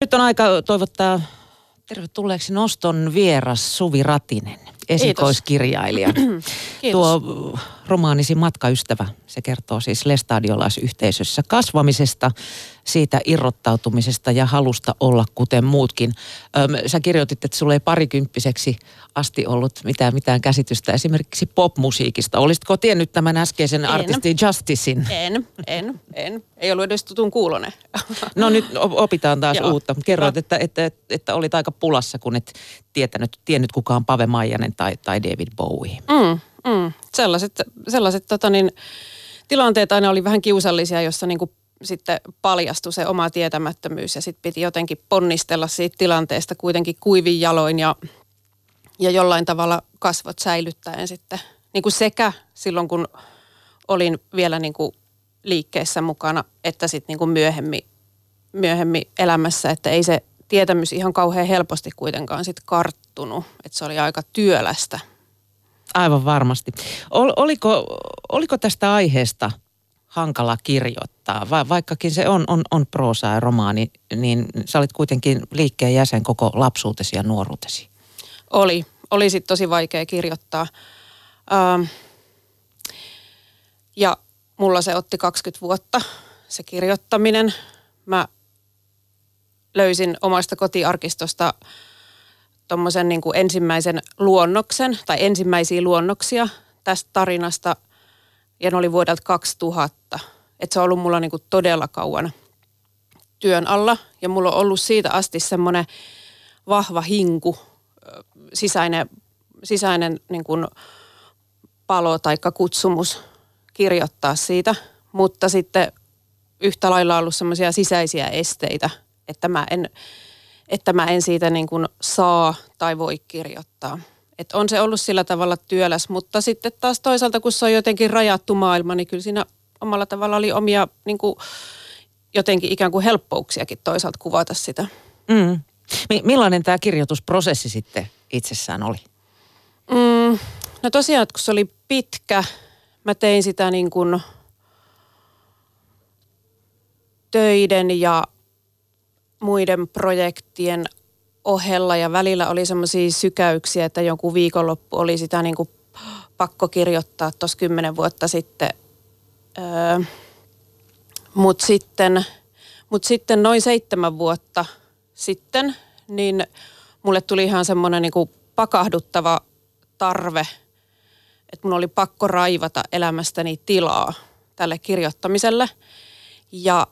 Nyt on aika toivottaa tervetulleeksi noston vieras Suvi Ratinen, esikoiskirjailija. Tuo romaanisi Matkaystävä, se kertoo siis lestadiolaisyhteisössä kasvamisesta, siitä irrottautumisesta ja halusta olla kuten muutkin. Öm, sä kirjoitit, että sulla ei parikymppiseksi asti ollut mitään, mitään käsitystä esimerkiksi popmusiikista. Olisitko tiennyt tämän äskeisen en. artistin Justicein? En, en, en. Ei ollut edes tutun kuulone. No nyt opitaan taas Joo. uutta. Kerroit, että, että, että, että olit aika pulassa, kun et tietänyt, tiennyt kukaan Pave Maijanen tai, tai David Bowie. Mm, mm. Sellaiset, sellaiset tota niin, tilanteet aina oli vähän kiusallisia, jossa niin kuin sitten paljastui se oma tietämättömyys ja sitten piti jotenkin ponnistella siitä tilanteesta kuitenkin kuivin jaloin ja, ja jollain tavalla kasvot säilyttäen sitten niin kuin sekä silloin kun olin vielä niin kuin liikkeessä mukana, että sitten niin kuin myöhemmin, myöhemmin elämässä, että ei se tietämys ihan kauhean helposti kuitenkaan sitten karttunut, että se oli aika työlästä. Aivan varmasti. Ol, oliko, oliko tästä aiheesta hankala kirjoittaa. Va- vaikkakin se on, on, on proosa ja romaani, niin sä olit kuitenkin liikkeen jäsen koko lapsuutesi ja nuoruutesi. Oli. Oli sitten tosi vaikea kirjoittaa. Ähm, ja mulla se otti 20 vuotta, se kirjoittaminen. Mä löysin omasta kotiarkistosta tuommoisen niin ensimmäisen luonnoksen tai ensimmäisiä luonnoksia tästä tarinasta – ja ne oli vuodelta 2000. Että se on ollut mulla niin kuin todella kauan työn alla ja mulla on ollut siitä asti semmoinen vahva hinku, sisäinen, sisäinen niin kuin palo tai kutsumus kirjoittaa siitä, mutta sitten yhtä lailla ollut semmoisia sisäisiä esteitä, että mä en, että mä en siitä niin kuin saa tai voi kirjoittaa. Et on se ollut sillä tavalla työläs, mutta sitten taas toisaalta, kun se on jotenkin rajattu maailma, niin kyllä siinä omalla tavalla oli omia niin kuin, jotenkin ikään kuin helppouksiakin toisaalta kuvata sitä. Mm. Millainen tämä kirjoitusprosessi sitten itsessään oli? Mm, no tosiaan, kun se oli pitkä, mä tein sitä niin kuin töiden ja muiden projektien ohella ja välillä oli semmoisia sykäyksiä, että jonkun viikonloppu oli sitä niin kuin pakko kirjoittaa tuossa kymmenen vuotta sitten. Öö, Mutta sitten, mut sitten noin seitsemän vuotta sitten, niin mulle tuli ihan semmoinen niin pakahduttava tarve, että mun oli pakko raivata elämästäni tilaa tälle kirjoittamiselle. Ja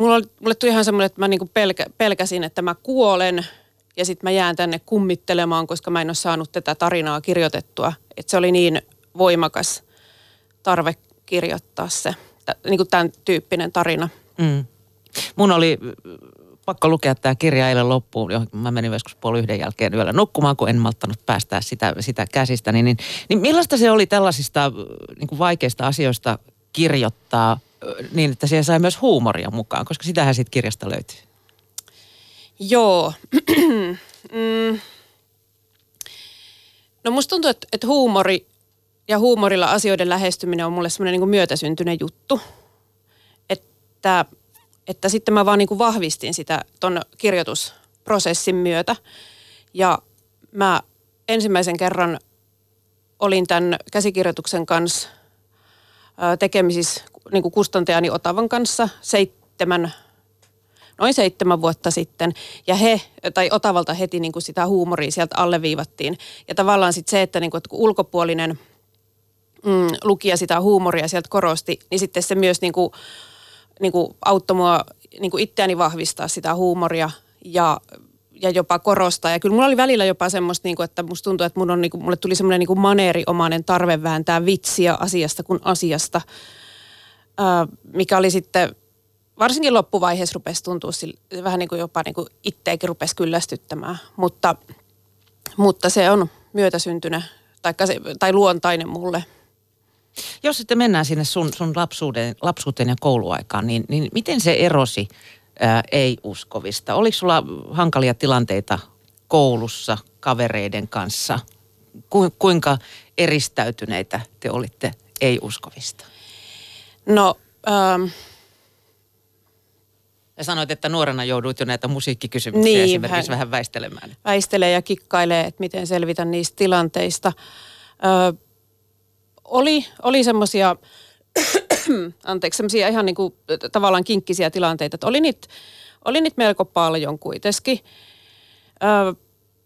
mulla, mulle tuli ihan semmoinen, että mä niinku pelkä, pelkäsin, että mä kuolen ja sitten mä jään tänne kummittelemaan, koska mä en ole saanut tätä tarinaa kirjoitettua. Että se oli niin voimakas tarve kirjoittaa se, niin kuin tämän tyyppinen tarina. Mm. Mun oli pakko lukea tämä kirja eilen loppuun, johon mä menin joskus puoli yhden jälkeen yöllä nukkumaan, kun en malttanut päästää sitä, sitä käsistä. Niin, niin, millaista se oli tällaisista niin kuin vaikeista asioista kirjoittaa – niin, että siihen sai myös huumoria mukaan, koska sitähän siitä kirjasta löytyy. Joo. mm. No musta tuntuu, että, että huumori ja huumorilla asioiden lähestyminen on mulle semmoinen niin myötäsyntyinen juttu. Että, että sitten mä vaan niin kuin vahvistin sitä ton kirjoitusprosessin myötä. Ja mä ensimmäisen kerran olin tämän käsikirjoituksen kanssa tekemisissä niin kuin kustantajani Otavan kanssa seitsemän, noin seitsemän vuotta sitten. Ja he, tai Otavalta heti niin kuin sitä huumoria sieltä alleviivattiin. Ja tavallaan sitten se, että, niin kuin, että kun ulkopuolinen mm, lukija sitä huumoria sieltä korosti, niin sitten se myös niin kuin, niin kuin auttoi mua niin kuin itseäni vahvistaa sitä huumoria ja ja jopa korostaa. Ja kyllä mulla oli välillä jopa semmoista, niin kuin, että musta tuntuu, että mun on, niin kuin, mulle tuli semmoinen niin maneeriomainen tarve vääntää vitsiä asiasta kuin asiasta mikä oli sitten varsinkin loppuvaiheessa rupesi tuntua vähän niin kuin jopa niin kuin itteekin rupesi kyllästyttämään, mutta, mutta se on myötäsyntynyt tai, tai luontainen mulle. Jos sitten mennään sinne sun, sun lapsuuden, lapsuuteen ja kouluaikaan, niin, niin miten se erosi ei-uskovista? Oliko sulla hankalia tilanteita koulussa kavereiden kanssa? Ku, kuinka eristäytyneitä te olitte ei-uskovista? No, ähm, Ja sanoit, että nuorena joudut jo näitä musiikkikysymyksiä niin, esimerkiksi vähän, vähän väistelemään. Väistelee ja kikkailee, että miten selvitä niistä tilanteista. Ö, oli oli semmoisia, anteeksi, semmoisia ihan niin kuin, tavallaan kinkkisiä tilanteita, että oli niitä, oli niitä melko paljon kuitenkin. Ö,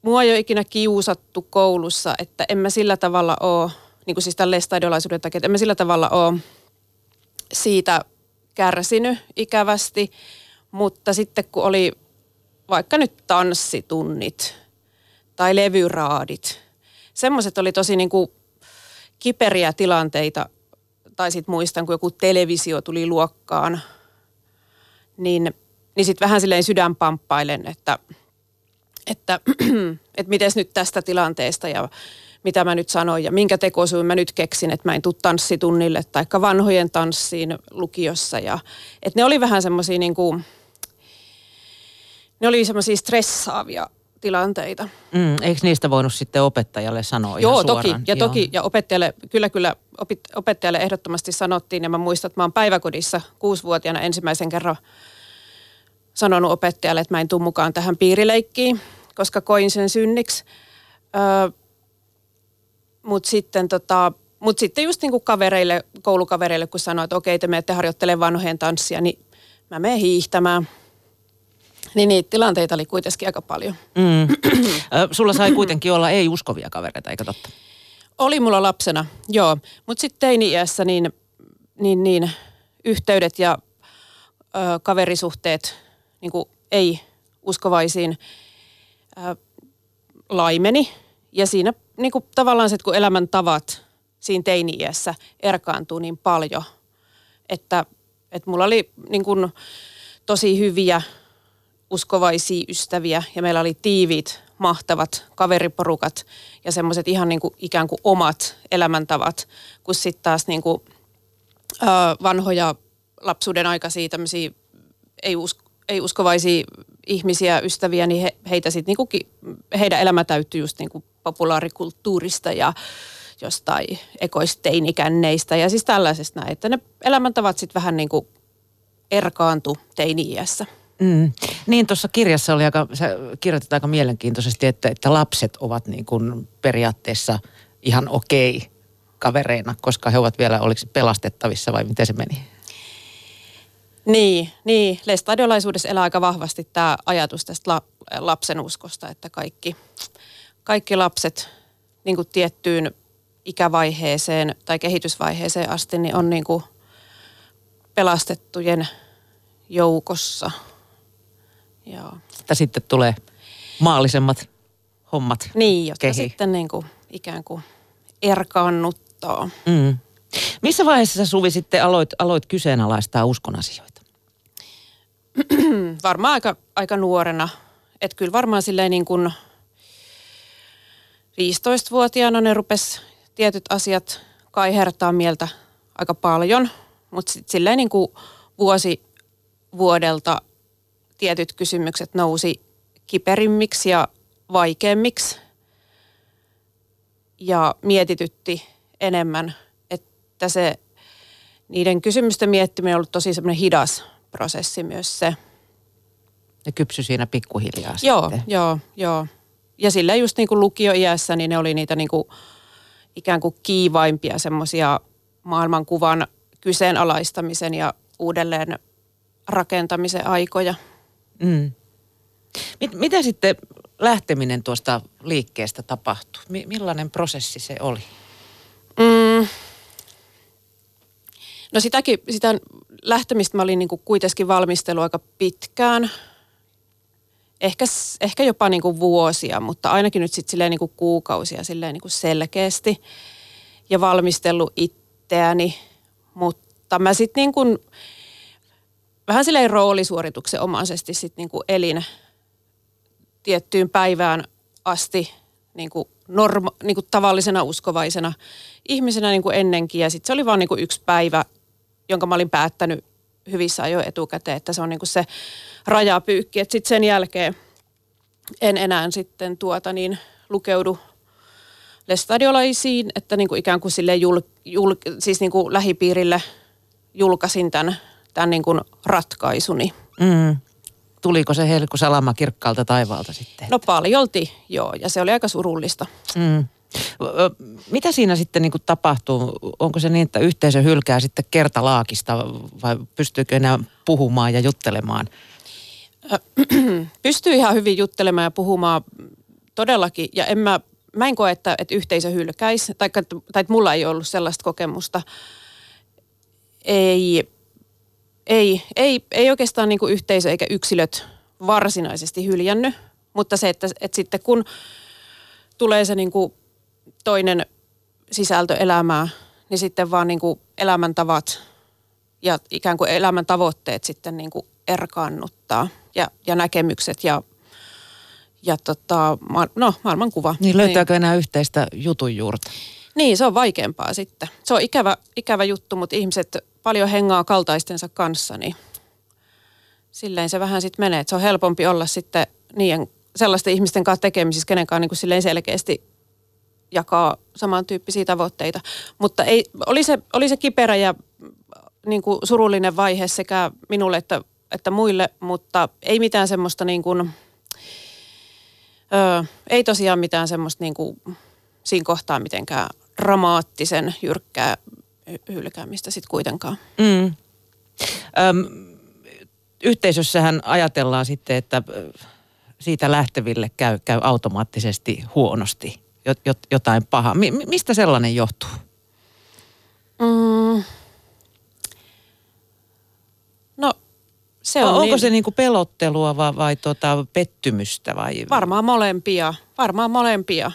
mua ei ole ikinä kiusattu koulussa, että en mä sillä tavalla ole, niin kuin siis tämän lestadiolaisuuden takia, että en mä sillä tavalla ole siitä kärsinyt ikävästi. Mutta sitten kun oli vaikka nyt tanssitunnit tai levyraadit, semmoiset oli tosi niin kuin kiperiä tilanteita. Tai sitten muistan, kun joku televisio tuli luokkaan, niin, niin sitten vähän silleen sydänpamppailen, että, että, että miten nyt tästä tilanteesta ja mitä mä nyt sanoin ja minkä tekosuun mä nyt keksin, että mä en tuu tanssitunnille tai vanhojen tanssiin lukiossa. Ja, että ne oli vähän semmoisia niin kuin, ne oli semmoisia stressaavia tilanteita. Mm, eikö niistä voinut sitten opettajalle sanoa Joo, ihan toki. suoraan? Ja Joo. toki, ja opettajalle, kyllä kyllä opit, opettajalle ehdottomasti sanottiin, ja mä muistan, että mä oon päiväkodissa kuusivuotiaana ensimmäisen kerran sanonut opettajalle, että mä en tule mukaan tähän piirileikkiin, koska koin sen synniksi. Öö, Mutta sitten, tota, mut sitten just niin kuin kavereille, koulukavereille, kun sanoit, että okei, te menette harjoittelemaan vanhojen tanssia, niin mä menen hiihtämään – niin niitä tilanteita oli kuitenkin aika paljon. Mm. Sulla sai kuitenkin olla ei-uskovia kavereita, eikö totta? Oli mulla lapsena, joo. Mutta sitten teini-iässä niin, niin, niin yhteydet ja ö, kaverisuhteet niin ei-uskovaisiin ö, laimeni. Ja siinä niin kuin tavallaan se, kun elämäntavat siinä teini-iässä erkaantuu niin paljon, että, että mulla oli niin kuin tosi hyviä uskovaisia ystäviä ja meillä oli tiiviit, mahtavat kaveriporukat ja semmoiset ihan niin kuin ikään kuin omat elämäntavat, kun sitten taas niin kuin, ö, vanhoja lapsuuden aikaisia tämmöisiä ei, usko, ei uskovaisia ihmisiä, ystäviä, niin he, heitä sit niinku, heidän elämä täyttyy just niinku populaarikulttuurista ja jostain ekoisteinikänneistä ja siis tällaisesta näin, että ne elämäntavat sitten vähän niin kuin erkaantu teini-iässä. Mm. Niin tuossa kirjassa oli aika, sä kirjoitit aika mielenkiintoisesti, että, että lapset ovat niin kuin periaatteessa ihan okei kavereina, koska he ovat vielä, oliko pelastettavissa vai miten se meni? Niin, niin. Lestadiolaisuudessa elää aika vahvasti tämä ajatus tästä la, lapsen uskosta, että kaikki, kaikki lapset niin kuin tiettyyn ikävaiheeseen tai kehitysvaiheeseen asti niin on niin kuin pelastettujen joukossa – Joo. Että sitten tulee maallisemmat hommat Niin, jotka kehi. sitten niin kuin, ikään kuin erkaannuttaa. Mm. Missä vaiheessa sä Suvi sitten aloit, aloit kyseenalaistaa uskon asioita? varmaan aika, aika nuorena. Että kyllä varmaan silleen niin kuin 15-vuotiaana ne rupes tietyt asiat kaihertaa mieltä aika paljon. Mutta sitten silleen niin kuin vuosi vuodelta tietyt kysymykset nousi kiperimmiksi ja vaikeammiksi ja mietitytti enemmän, että se niiden kysymysten miettiminen on ollut tosi semmoinen hidas prosessi myös se. Ne kypsy siinä pikkuhiljaa Joo, sitten. joo, joo. Ja sillä just niin kuin lukioiässä, niin ne oli niitä niin kuin ikään kuin kiivaimpia semmoisia maailmankuvan kyseenalaistamisen ja uudelleen rakentamisen aikoja. Mm. Mit, mitä sitten lähteminen tuosta liikkeestä tapahtui? M- millainen prosessi se oli? Mm. No sitäkin, sitä lähtemistä mä olin niin kuitenkin valmistelu aika pitkään. Ehkä, ehkä jopa niin kuin vuosia, mutta ainakin nyt sitten silleen niin kuin kuukausia silleen niin kuin selkeästi. Ja valmistellut itseäni, mutta mä sitten niin kuin vähän silleen roolisuorituksen omaisesti sitten niin kuin elin tiettyyn päivään asti niin kuin norma, niin kuin tavallisena uskovaisena ihmisenä niin kuin ennenkin. Ja sitten se oli vain niin kuin yksi päivä, jonka mä olin päättänyt hyvissä ajoin etukäteen, että se on niin kuin se rajapyykki. Että sitten sen jälkeen en enää sitten tuota niin lukeudu lestadiolaisiin, että niin kuin ikään kuin sille jul, jul, siis niin kuin lähipiirille julkaisin tämän tämän niin kuin ratkaisuni. Mm. Tuliko se helkku salama kirkkaalta taivaalta sitten? No paljolti, joo, ja se oli aika surullista. Mm. Mitä siinä sitten niin tapahtuu? Onko se niin, että yhteisö hylkää sitten kertalaakista vai pystyykö enää puhumaan ja juttelemaan? Pystyy ihan hyvin juttelemaan ja puhumaan todellakin. Ja en mä, mä en koe, että, että yhteisö hylkäisi, tai, tai että mulla ei ollut sellaista kokemusta. Ei, ei, ei, ei oikeastaan niin kuin yhteisö eikä yksilöt varsinaisesti hyljännyt, mutta se, että, että sitten kun tulee se niin kuin toinen sisältö elämää, niin sitten vaan niin kuin elämäntavat ja ikään kuin elämän tavoitteet sitten niin kuin erkaannuttaa ja, ja näkemykset ja, ja tota, no, maailmankuva. Niin löytääkö niin. enää yhteistä jutun juurta? Niin, se on vaikeampaa sitten. Se on ikävä, ikävä juttu, mutta ihmiset paljon hengaa kaltaistensa kanssa, niin silleen se vähän sitten menee. Että se on helpompi olla sitten niiden sellaisten ihmisten kanssa tekemisissä, kenen kanssa niin silleen selkeästi jakaa samantyyppisiä tavoitteita. Mutta ei, oli, se, oli se kiperä ja niin kuin surullinen vaihe sekä minulle että, että muille, mutta ei mitään semmoista niin kuin, ö, ei tosiaan mitään semmoista niin kuin siinä kohtaa mitenkään dramaattisen jyrkkää hylkäämistä sitten kuitenkaan. Mm. Öm, yhteisössähän ajatellaan sitten, että siitä lähteville käy, käy automaattisesti huonosti jotain pahaa. Mi, mistä sellainen johtuu? Mm. No se on Onko niin... se niinku pelottelua vai, vai tota pettymystä? Vai? Varmaan molempia. Varmaan molempia.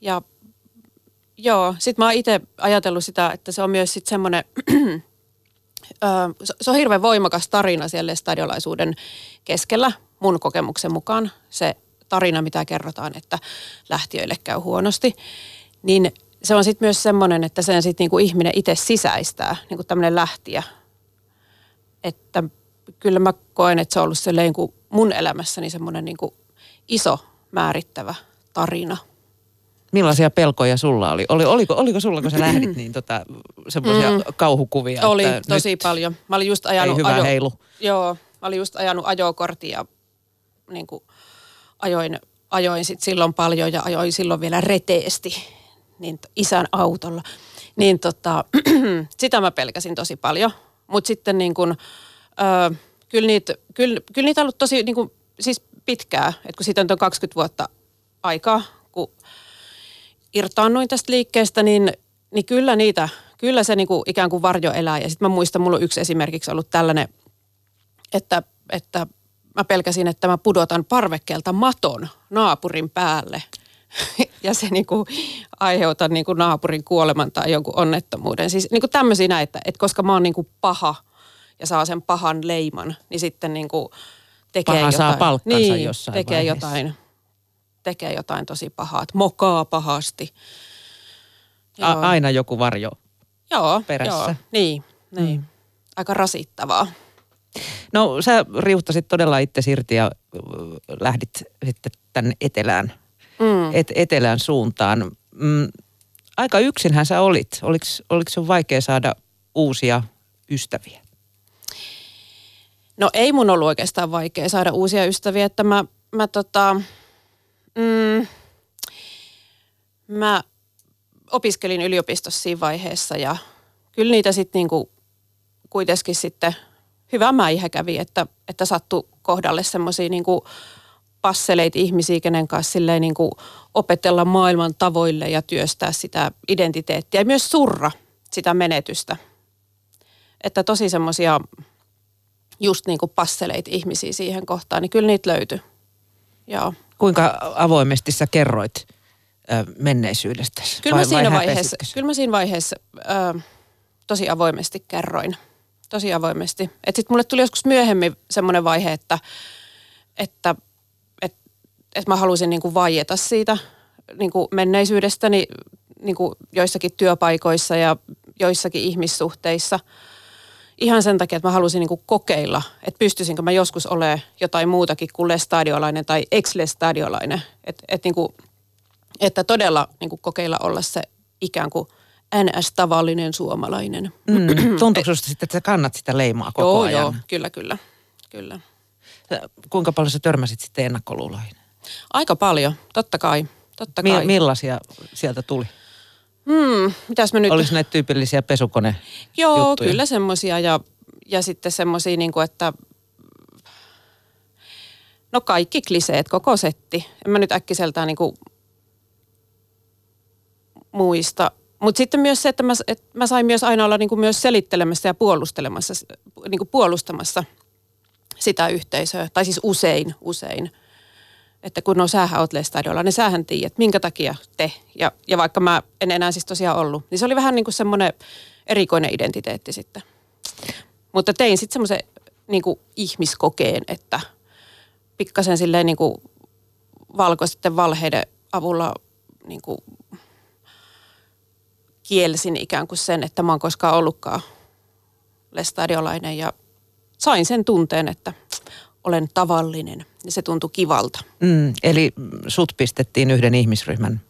Ja joo, sit mä oon itse ajatellut sitä, että se on myös sitten semmoinen, se on hirveän voimakas tarina siellä stadiolaisuuden keskellä mun kokemuksen mukaan. Se tarina, mitä kerrotaan, että lähtiöille käy huonosti, niin se on sitten myös semmoinen, että sen sitten niinku ihminen itse sisäistää, niinku tämmöinen lähtiä. Että kyllä mä koen, että se on ollut niinku mun elämässäni semmoinen niinku iso määrittävä tarina. Millaisia pelkoja sulla oli? oli oliko, oliko sulla, kun sä lähdit, niin tota, semmoisia mm. kauhukuvia? Oli tosi paljon. Mä olin just ajanut... Ei hyvä ajo, heilu. Joo, mä olin just ajanut ajokortia niin kuin ajoin, ajoin sit silloin paljon ja ajoin silloin vielä reteesti niin isän autolla. Niin tota, sitä mä pelkäsin tosi paljon. Mutta sitten niin kun, ö, kyllä, niitä, kyllä, kyllä niitä on ollut tosi niin kun, siis pitkää. Että kun siitä on 20 vuotta aikaa, kun irtaannuin tästä liikkeestä, niin, niin kyllä niitä, kyllä se niin kuin ikään kuin varjo elää. Ja sitten mä muistan, mulla on yksi esimerkiksi ollut tällainen, että, että mä pelkäsin, että mä pudotan parvekkeelta maton naapurin päälle. ja se niin kuin aiheutan niin kuin naapurin kuoleman tai jonkun onnettomuuden. Siis niin kuin tämmöisiä että, että koska mä oon niin kuin paha ja saa sen pahan leiman, niin sitten niin kuin tekee paha jotain. saa palkkansa niin, jossain tekee vaiheessa. jotain, tekee jotain tosi pahaa, että mokaa pahasti. A- aina joku varjo joo, perässä. Joo, niin, niin. Mm. Aika rasittavaa. No sä riuhtasit todella itse irti ja lähdit sitten tänne etelään, mm. et, etelään suuntaan. Mm, aika yksinhän sä olit. Oliko, oliko sun vaikea saada uusia ystäviä? No ei mun ollut oikeastaan vaikea saada uusia ystäviä, että mä, mä tota, mm, mä opiskelin yliopistossa siinä vaiheessa ja kyllä niitä sitten niinku kuitenkin sitten hyvä mäihä kävi, että, että sattui kohdalle semmoisia niin passeleit ihmisiä, kenen kanssa niin kuin opetella maailman tavoille ja työstää sitä identiteettiä ja myös surra sitä menetystä. Että tosi semmoisia just niin kuin passeleit ihmisiä siihen kohtaan, niin kyllä niitä löytyi. Joo. Kuinka avoimesti sä kerroit ö, menneisyydestä? Kyllä, vai, mä siinä vaiheessa, kyllä mä siinä vaiheessa ö, tosi avoimesti kerroin tosi avoimesti. Että sitten mulle tuli joskus myöhemmin semmoinen vaihe, että, että, että, että mä halusin niin kuin vaieta siitä niin kuin menneisyydestäni niin kuin joissakin työpaikoissa ja joissakin ihmissuhteissa. Ihan sen takia, että mä halusin niin kokeilla, että pystyisinkö mä joskus olemaan jotain muutakin kuin lestadiolainen tai ex-lestadiolainen. Että, että, niin kuin, että todella niin kuin kokeilla olla se ikään kuin NS-tavallinen suomalainen. Mm. Tuntuuko sinusta sitten, että sä kannat sitä leimaa koko joo, ajan? Joo, kyllä, kyllä. kyllä. Kuinka paljon sä törmäsit sitten ennakkoluuloihin? Aika paljon, totta kai. Totta kai. Mi- millaisia sieltä tuli? Hmm, mitäs mä nyt... Olisi näitä tyypillisiä pesukone Joo, juttuja? kyllä semmoisia ja, ja sitten semmoisia, niin että no kaikki kliseet, koko setti. En mä nyt äkkiseltään niin kuin muista. Mutta sitten myös se, että mä, että mä sain myös aina olla niin kuin myös selittelemässä ja puolustelemassa, niin kuin puolustamassa sitä yhteisöä. Tai siis usein, usein. Että kun no sähän oot Lestadiolla, niin sähän tiedät, minkä takia te. Ja, ja vaikka mä en enää siis tosiaan ollut, niin se oli vähän niin kuin semmoinen erikoinen identiteetti sitten. Mutta tein sitten semmoisen niin kuin ihmiskokeen, että pikkasen silleen niin kuin valkoisten valheiden avulla niin kuin kielsin ikään kuin sen, että mä oon koskaan ollutkaan lestadiolainen ja sain sen tunteen, että olen tavallinen ja se tuntui kivalta. Mm, eli sut pistettiin yhden ihmisryhmän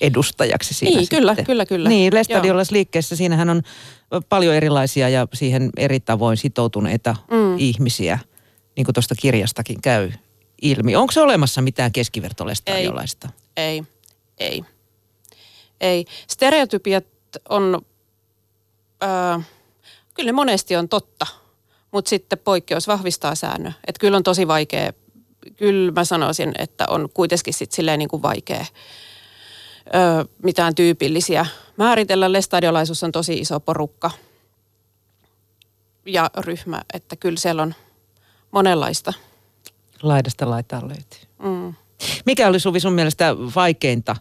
edustajaksi siinä Niin, sitten. kyllä, kyllä, kyllä. Niin, Lestadiolas liikkeessä siinähän on paljon erilaisia ja siihen eri tavoin sitoutuneita mm. ihmisiä, niin kuin tuosta kirjastakin käy ilmi. Onko se olemassa mitään keskivertolestadiolaista? Ei, ei, ei. Stereotypiat on, äh, kyllä ne monesti on totta, mutta sitten poikkeus vahvistaa säännön. Että kyllä on tosi vaikea, kyllä mä sanoisin, että on kuitenkin sitten silleen niin kuin vaikea ö, mitään tyypillisiä määritellä. Lestadiolaisuus on tosi iso porukka ja ryhmä, että kyllä siellä on monenlaista. Laidasta laitaan löytyy. Mm. Mikä oli Suvi sun mielestä vaikeinta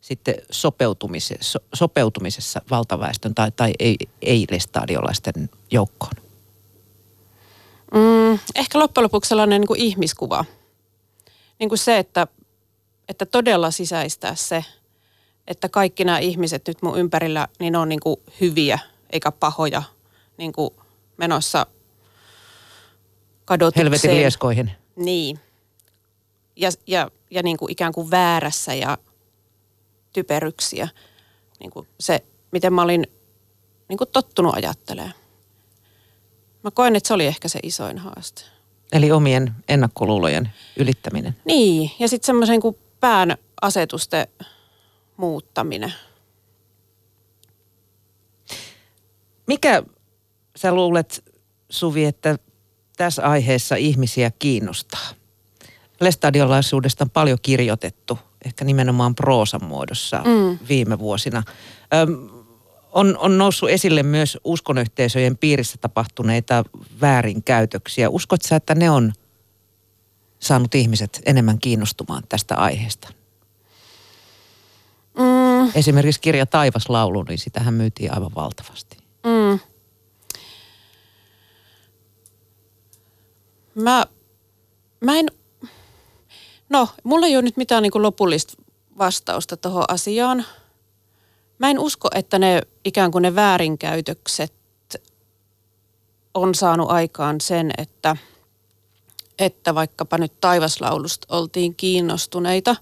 sitten sopeutumisessa, so, sopeutumisessa valtaväestön tai, tai ei, ei-lestadiolaisten joukkoon? Mm, ehkä loppujen lopuksi sellainen niin kuin ihmiskuva. Niin kuin se, että, että todella sisäistää se, että kaikki nämä ihmiset nyt mun ympärillä, niin on niin kuin hyviä eikä pahoja niin kuin menossa kadotukseen. Helvetin lieskoihin. Niin. Ja, ja, ja niin kuin ikään kuin väärässä ja typeryksiä. Niin kuin se, miten mä olin niin kuin tottunut ajattelemaan. Mä koen, että se oli ehkä se isoin haaste. Eli omien ennakkoluulojen ylittäminen. Niin, ja sitten semmoisen kuin pään asetusten muuttaminen. Mikä sä luulet, Suvi, että tässä aiheessa ihmisiä kiinnostaa? Lestadiolaisuudesta on paljon kirjoitettu, ehkä nimenomaan proosan muodossa mm. viime vuosina. Öm, on, on noussut esille myös uskonyhteisöjen piirissä tapahtuneita väärinkäytöksiä. Uskot sä, että ne on saanut ihmiset enemmän kiinnostumaan tästä aiheesta? Mm. Esimerkiksi kirja Taivaslaulu, niin sitähän myytiin aivan valtavasti. Mm. Mä, mä en, no, mulla ei ole nyt mitään niin kuin lopullista vastausta tuohon asiaan. Mä en usko, että ne ikään kuin ne väärinkäytökset on saanut aikaan sen, että, että vaikkapa nyt taivaslaulusta oltiin kiinnostuneita.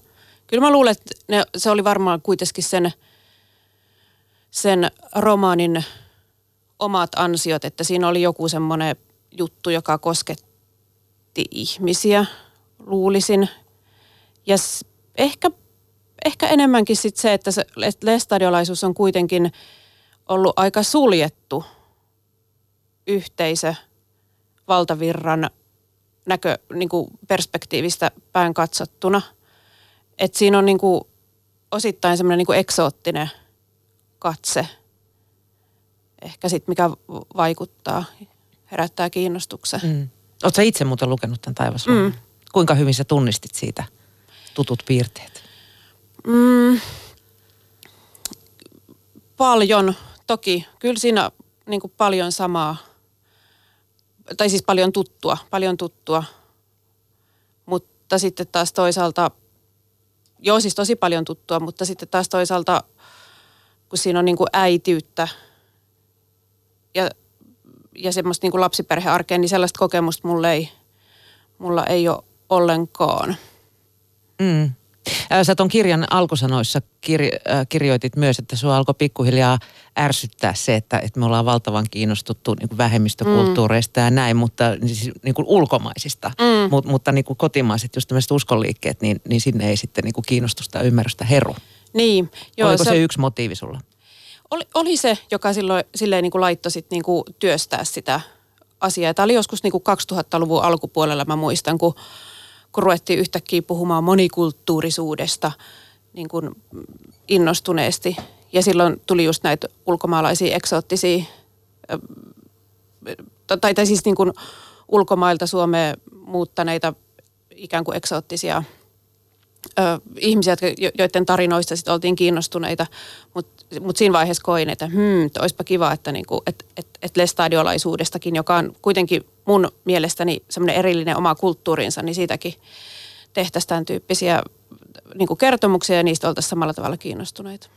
Kyllä mä luulen, että ne, se oli varmaan kuitenkin sen, sen romaanin omat ansiot, että siinä oli joku semmoinen juttu, joka kosketti ihmisiä, luulisin. Ja ehkä ehkä enemmänkin sit se, että se lestadiolaisuus on kuitenkin ollut aika suljettu yhteisö valtavirran näkö, niin kuin perspektiivistä päin katsottuna. Et siinä on niin kuin osittain semmoinen niin kuin eksoottinen katse, ehkä sitten mikä vaikuttaa, herättää kiinnostuksen. Mm. Oletko itse muuten lukenut tämän taivasluomun? Mm. Kuinka hyvin sä tunnistit siitä tutut piirteet? Mm, paljon, toki. Kyllä siinä niin kuin paljon samaa, tai siis paljon tuttua, paljon tuttua. Mutta sitten taas toisaalta, joo siis tosi paljon tuttua, mutta sitten taas toisaalta, kun siinä on niin kuin äitiyttä ja, ja semmoista niin kuin lapsiperhearkea, niin sellaista kokemusta mulla ei, mulla ei ole ollenkaan. Mm. Sä ton kirjan alkusanoissa kir- äh, kirjoitit myös, että sua alkoi pikkuhiljaa ärsyttää se, että, että me ollaan valtavan kiinnostuttu niin kuin vähemmistökulttuureista mm. ja näin, mutta siis, niin kuin ulkomaisista. Mm. Mut, mutta niin kuin kotimaiset, just tämmöiset uskonliikkeet, niin, niin sinne ei sitten niin kuin kiinnostusta ja ymmärrystä heru. Niin. Joo, Oliko se, se yksi motiivi sulla? Oli, oli se, joka silloin silleen niin kuin laittoi sit niin kuin työstää sitä asiaa. Tämä oli joskus niin kuin 2000-luvun alkupuolella, mä muistan, kun, kun ruvettiin yhtäkkiä puhumaan monikulttuurisuudesta niin kuin innostuneesti. Ja silloin tuli just näitä ulkomaalaisia eksoottisia, tai, tai siis niin kuin ulkomailta Suomeen muuttaneita ikään kuin eksoottisia – ihmisiä, joiden tarinoista sit oltiin kiinnostuneita, mutta mut siinä vaiheessa koin, että hmm, olisipa kiva, että niinku, et, et, et lestadiolaisuudestakin, joka on kuitenkin mun mielestäni semmoinen erillinen oma kulttuurinsa, niin siitäkin tehtäisiin tämän tyyppisiä niinku kertomuksia ja niistä oltaisiin samalla tavalla kiinnostuneita.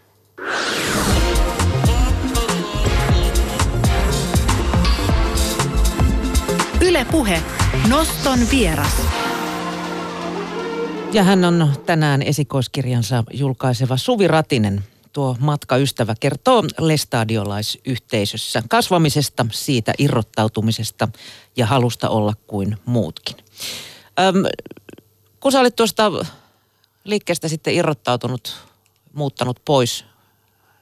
Yle Puhe. Noston vieras. Ja hän on tänään esikoiskirjansa julkaiseva Suvi Ratinen. Tuo matkaystävä kertoo lestadiolaisyhteisössä kasvamisesta, siitä irrottautumisesta ja halusta olla kuin muutkin. Öm, kun sä olit tuosta liikkeestä sitten irrottautunut, muuttanut pois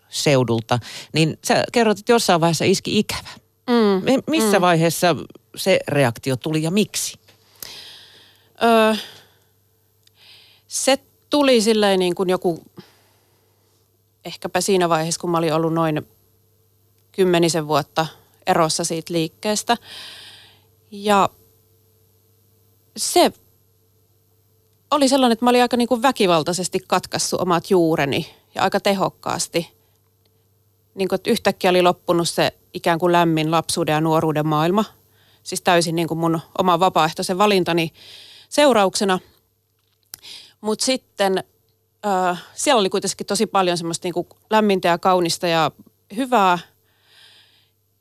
seudulta, niin sä kerrot, että jossain vaiheessa iski ikävä. Mm, Missä mm. vaiheessa se reaktio tuli ja miksi? Öö, se tuli silleen niin kuin joku, ehkäpä siinä vaiheessa, kun mä olin ollut noin kymmenisen vuotta erossa siitä liikkeestä. Ja se oli sellainen, että mä olin aika niin kuin väkivaltaisesti katkassut omat juureni ja aika tehokkaasti. Niin kuin, että yhtäkkiä oli loppunut se ikään kuin lämmin lapsuuden ja nuoruuden maailma. Siis täysin niin kuin mun oma vapaaehtoisen valintani seurauksena – mutta sitten äh, siellä oli kuitenkin tosi paljon semmoista niinku lämmintä ja kaunista ja hyvää.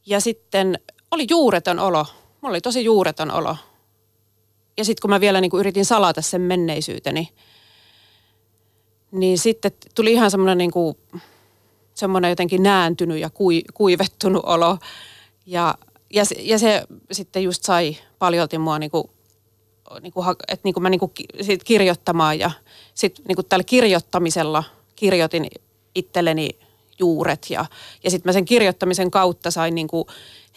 Ja sitten oli juureton olo. Mulla oli tosi juureton olo. Ja sitten kun mä vielä niinku yritin salata sen menneisyyteni, niin sitten tuli ihan semmoinen niinku, semmoinen jotenkin nääntynyt ja kui, kuivettunut olo. Ja, ja, ja se sitten just sai paljolti mua niinku niin kuin, että niin kuin mä niin kuin sit kirjoittamaan ja sitten niin kuin tällä kirjoittamisella kirjoitin itselleni juuret ja, ja sitten mä sen kirjoittamisen kautta sain niin kuin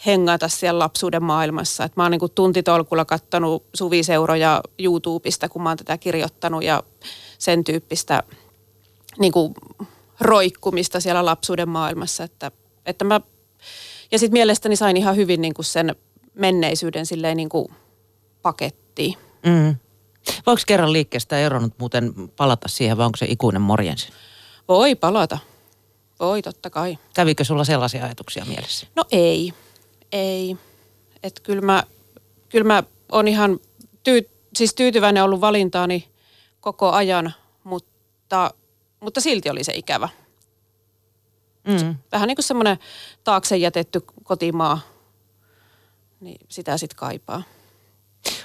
hengata siellä lapsuuden maailmassa. Et mä oon niin kuin tuntitolkulla kattonut suviseuroja YouTubesta, kun mä oon tätä kirjoittanut ja sen tyyppistä niin kuin roikkumista siellä lapsuuden maailmassa. Että, että mä, ja sitten mielestäni sain ihan hyvin niin kuin sen menneisyyden silleen niin kuin pakettiin. Mm. Voiko kerran liikkeestä eronnut muuten palata siihen vai onko se ikuinen morjens? Voi palata. Voi totta kai. Kävikö sulla sellaisia ajatuksia mielessä? No ei. Ei. Että kyllä mä, kyl mä on ihan tyy, siis tyytyväinen ollut valintaani koko ajan, mutta, mutta silti oli se ikävä. Mm. Vähän niin kuin semmoinen taakse jätetty kotimaa, niin sitä sitten kaipaa.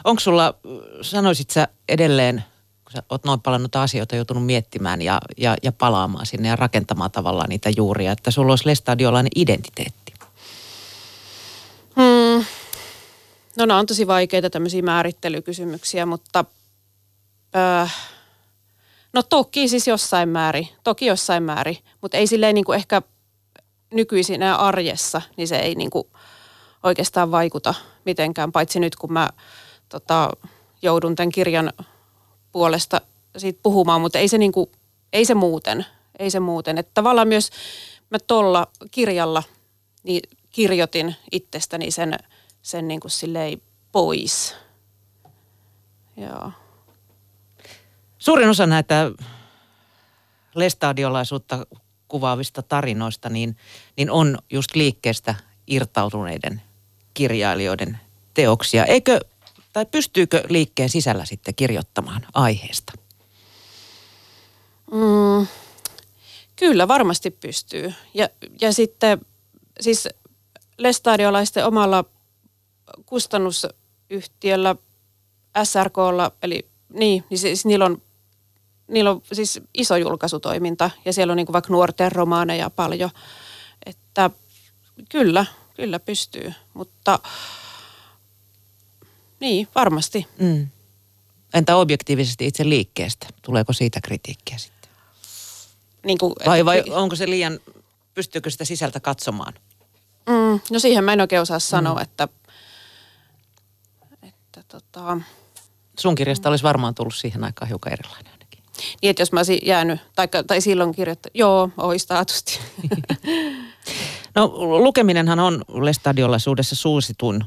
Onko sulla, sanoisit sä edelleen, kun sä oot noin paljon noita asioita joutunut miettimään ja, ja, ja palaamaan sinne ja rakentamaan tavallaan niitä juuria, että sulla olisi lestadiolainen identiteetti? Hmm. No nämä on tosi vaikeita tämmöisiä määrittelykysymyksiä, mutta äh, no toki siis jossain määrin, toki jossain määrin, mutta ei silleen niin kuin ehkä nykyisin arjessa, niin se ei niin kuin oikeastaan vaikuta mitenkään, paitsi nyt kun mä tota, joudun tämän kirjan puolesta siitä puhumaan, mutta ei se, niinku, ei se muuten. Ei se muuten. Että tavallaan myös mä tuolla kirjalla niin kirjoitin itsestäni sen, sen niin kuin silleen pois. Joo. Suurin osa näitä lestadiolaisuutta kuvaavista tarinoista niin, niin on just liikkeestä irtautuneiden kirjailijoiden teoksia. Eikö tai pystyykö liikkeen sisällä sitten kirjoittamaan aiheesta? Mm, kyllä, varmasti pystyy. Ja, ja sitten siis lestadiolaisten omalla kustannusyhtiöllä SRKlla, eli niin, niin siis niillä on niillä on siis iso julkaisutoiminta ja siellä on niin vaikka nuorten romaaneja paljon. Että kyllä, kyllä pystyy, mutta niin, varmasti. Mm. Entä objektiivisesti itse liikkeestä? Tuleeko siitä kritiikkiä sitten? Niin kuin, vai, vai onko se liian, pystyykö sitä sisältä katsomaan? Mm, no siihen mä en oikein osaa sanoa, mm. että, että tota... Sun kirjasta olisi varmaan tullut siihen aikaan hiukan erilainen ainakin. Niin, että jos mä olisin jäänyt, tai, tai silloin kirjoittaa, joo, olisi taatusti. no lukeminenhan on lestadiolaisuudessa suosituin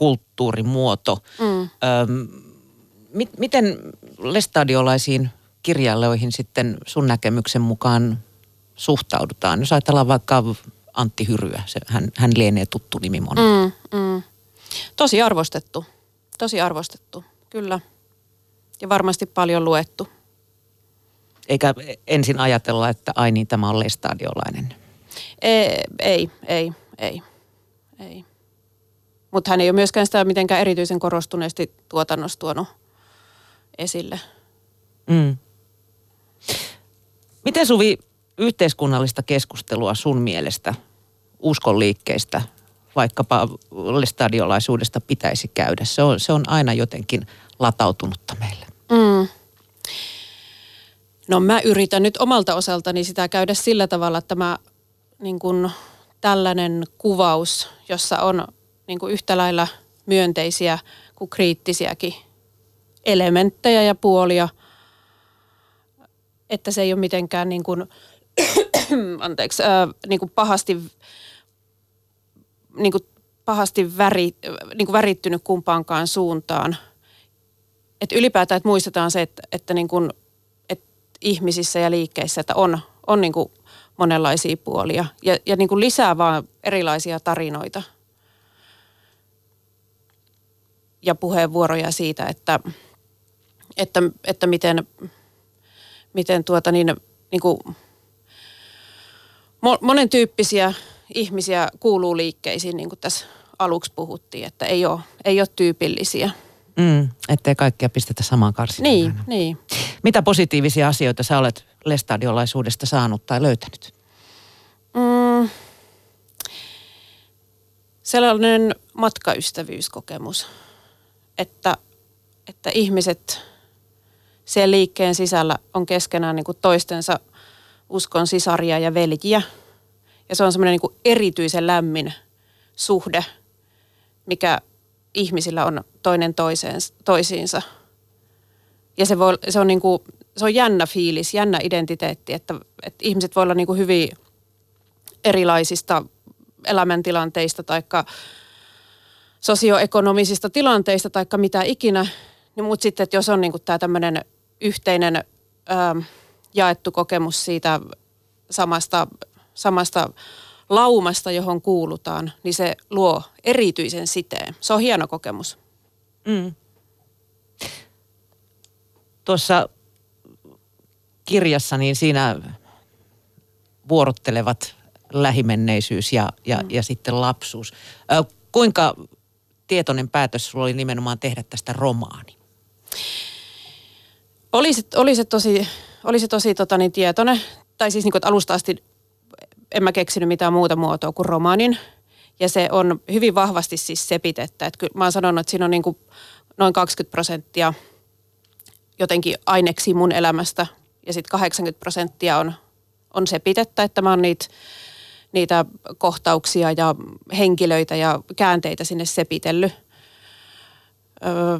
kulttuurimuoto. Mm. Öm, mit, miten lestadiolaisiin kirjailijoihin sitten sun näkemyksen mukaan suhtaudutaan? Jos ajatellaan vaikka Antti Hyryä, se, hän, hän lienee tuttu nimi monelle. Mm, mm. Tosi arvostettu, tosi arvostettu, kyllä. Ja varmasti paljon luettu. Eikä ensin ajatella, että ai niin, tämä on lestadiolainen. Ei, ei, ei, ei. ei. Mutta hän ei ole myöskään sitä mitenkään erityisen korostuneesti tuotannossa tuonut esille. Mm. Miten Suvi yhteiskunnallista keskustelua sun mielestä uskonliikkeistä, vaikkapa stadiolaisuudesta pitäisi käydä? Se on, se on aina jotenkin latautunutta meille. Mm. No mä yritän nyt omalta osaltani sitä käydä sillä tavalla, että mä niin kun, tällainen kuvaus, jossa on niin kuin yhtä lailla myönteisiä kuin kriittisiäkin elementtejä ja puolia, että se ei ole mitenkään niin kuin, anteeksi, äh, niin kuin pahasti, niin kuin pahasti väri, niin kuin värittynyt kumpaankaan suuntaan. Että ylipäätään, että muistetaan se, että, että, niin kuin, että ihmisissä ja liikkeissä, että on, on niin kuin monenlaisia puolia. Ja, ja niin kuin lisää vaan erilaisia tarinoita – ja puheenvuoroja siitä, että, että, että miten, miten tuota niin, niin kuin monen tyyppisiä ihmisiä kuuluu liikkeisiin, niin kuin tässä aluksi puhuttiin, että ei ole, ei ole tyypillisiä. Mm, ettei kaikkia pistetä samaan karsinaan. Niin, niin. Mitä positiivisia asioita sä olet lestadiolaisuudesta saanut tai löytänyt? Mm, sellainen matkaystävyyskokemus että, että ihmiset siellä liikkeen sisällä on keskenään niin kuin toistensa uskon sisaria ja veljiä. Ja se on semmoinen niin erityisen lämmin suhde, mikä ihmisillä on toinen toiseen, toisiinsa. Ja se, voi, se, on niin kuin, se on jännä fiilis, jännä identiteetti, että, että ihmiset voi olla niin kuin hyvin erilaisista elämäntilanteista taikka sosioekonomisista tilanteista tai mitä ikinä, niin mutta sitten, että jos on niin tämä tämmöinen yhteinen ö, ähm, jaettu kokemus siitä samasta, samasta laumasta, johon kuulutaan, niin se luo erityisen siteen. Se on hieno kokemus. Mm. Tuossa kirjassa, niin siinä vuorottelevat lähimenneisyys ja, ja, mm. ja sitten lapsuus. Ö, kuinka tietoinen päätös sulla oli nimenomaan tehdä tästä romaani? Oli se, oli se tosi, oli se tosi tota, niin tietoinen. Tai siis niin kuin, alusta asti en mä keksinyt mitään muuta muotoa kuin romaanin. Ja se on hyvin vahvasti siis sepitettä. Että kyllä mä oon sanonut, että siinä on niin kuin noin 20 prosenttia jotenkin aineksi mun elämästä. Ja sitten 80 prosenttia on, on sepitettä, että mä oon niitä niitä kohtauksia ja henkilöitä ja käänteitä sinne sepitellyt. Öö,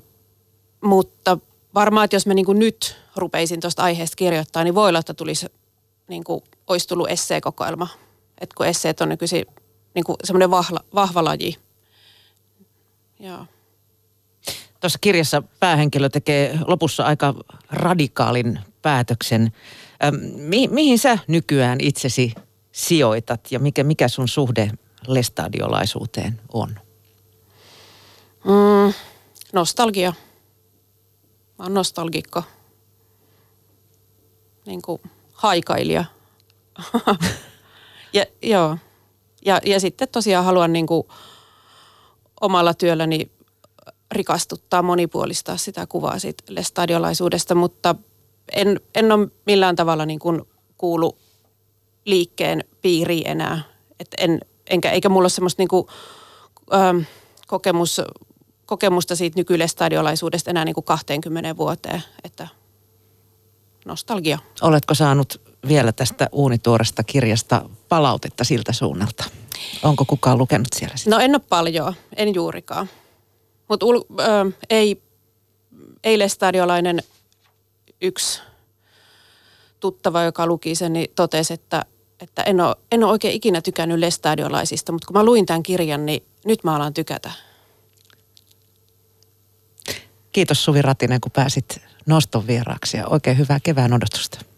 mutta varmaan, että jos mä niin nyt rupeisin tuosta aiheesta kirjoittaa, niin voi olla, että tulisi, niin kuin, olisi tullut esseekokoelma. Että kun esseet on nykyisin niin semmoinen vahva, vahva laji. Joo. Tuossa kirjassa päähenkilö tekee lopussa aika radikaalin päätöksen. mi- mihin sä nykyään itsesi sijoitat ja mikä, mikä sun suhde lestadiolaisuuteen on? Mm, nostalgia. Mä oon nostalgikko. Niin kuin haikailija. ja, joo. Ja, ja sitten tosiaan haluan niin kuin omalla työlläni rikastuttaa, monipuolistaa sitä kuvaa siitä lestadiolaisuudesta, mutta en, en ole millään tavalla niin kuin kuulu liikkeen piiriin enää. Et en, enkä, eikä mulla ole semmoista niin kuin, ö, kokemus, kokemusta siitä nykylestadiolaisuudesta enää niin kuin 20 vuoteen, että nostalgia. Oletko saanut vielä tästä uunituoresta kirjasta palautetta siltä suunnalta? Onko kukaan lukenut siellä sitä? No en ole paljon, en juurikaan. Mutta ei, ei lestadiolainen yksi tuttava, joka luki sen, niin totesi, että, että en, ole, en ole oikein ikinä tykännyt lestadiolaisista, mutta kun mä luin tämän kirjan, niin nyt mä alan tykätä. Kiitos Suvi Ratinen, kun pääsit noston vieraaksi ja oikein hyvää kevään odotusta.